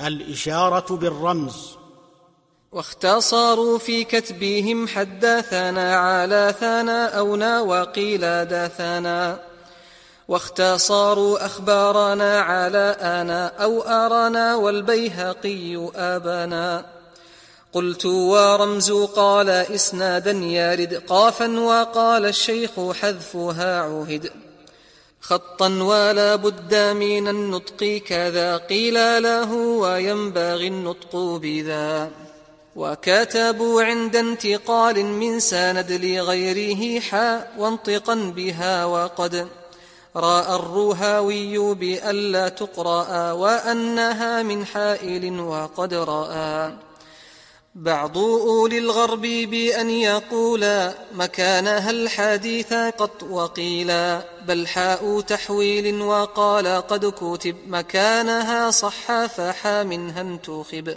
الإشارة بالرمز. واختصروا في كتبهم حدثنا على ثنا أو نا وقيل دثنا واختصروا أخبارنا على أنا أو أرانا والبيهقي أبنا قلت ورمز قال إسنادا يرد قافا وقال الشيخ حذفها عهد. خطا ولا بد من النطق كذا قيل له وينبغي النطق بذا. وكتبوا عند انتقال من سند لغيره حاء وانطقا بها وقد. رأى الرهاوي بألا تقرأ وأنها من حائل وقد رأى. بعض أولي الغرب بأن يقولا مكانها الحديث قط وقيلا بل حاء تحويل وقال قد كتب مكانها صح فحا منها انتخب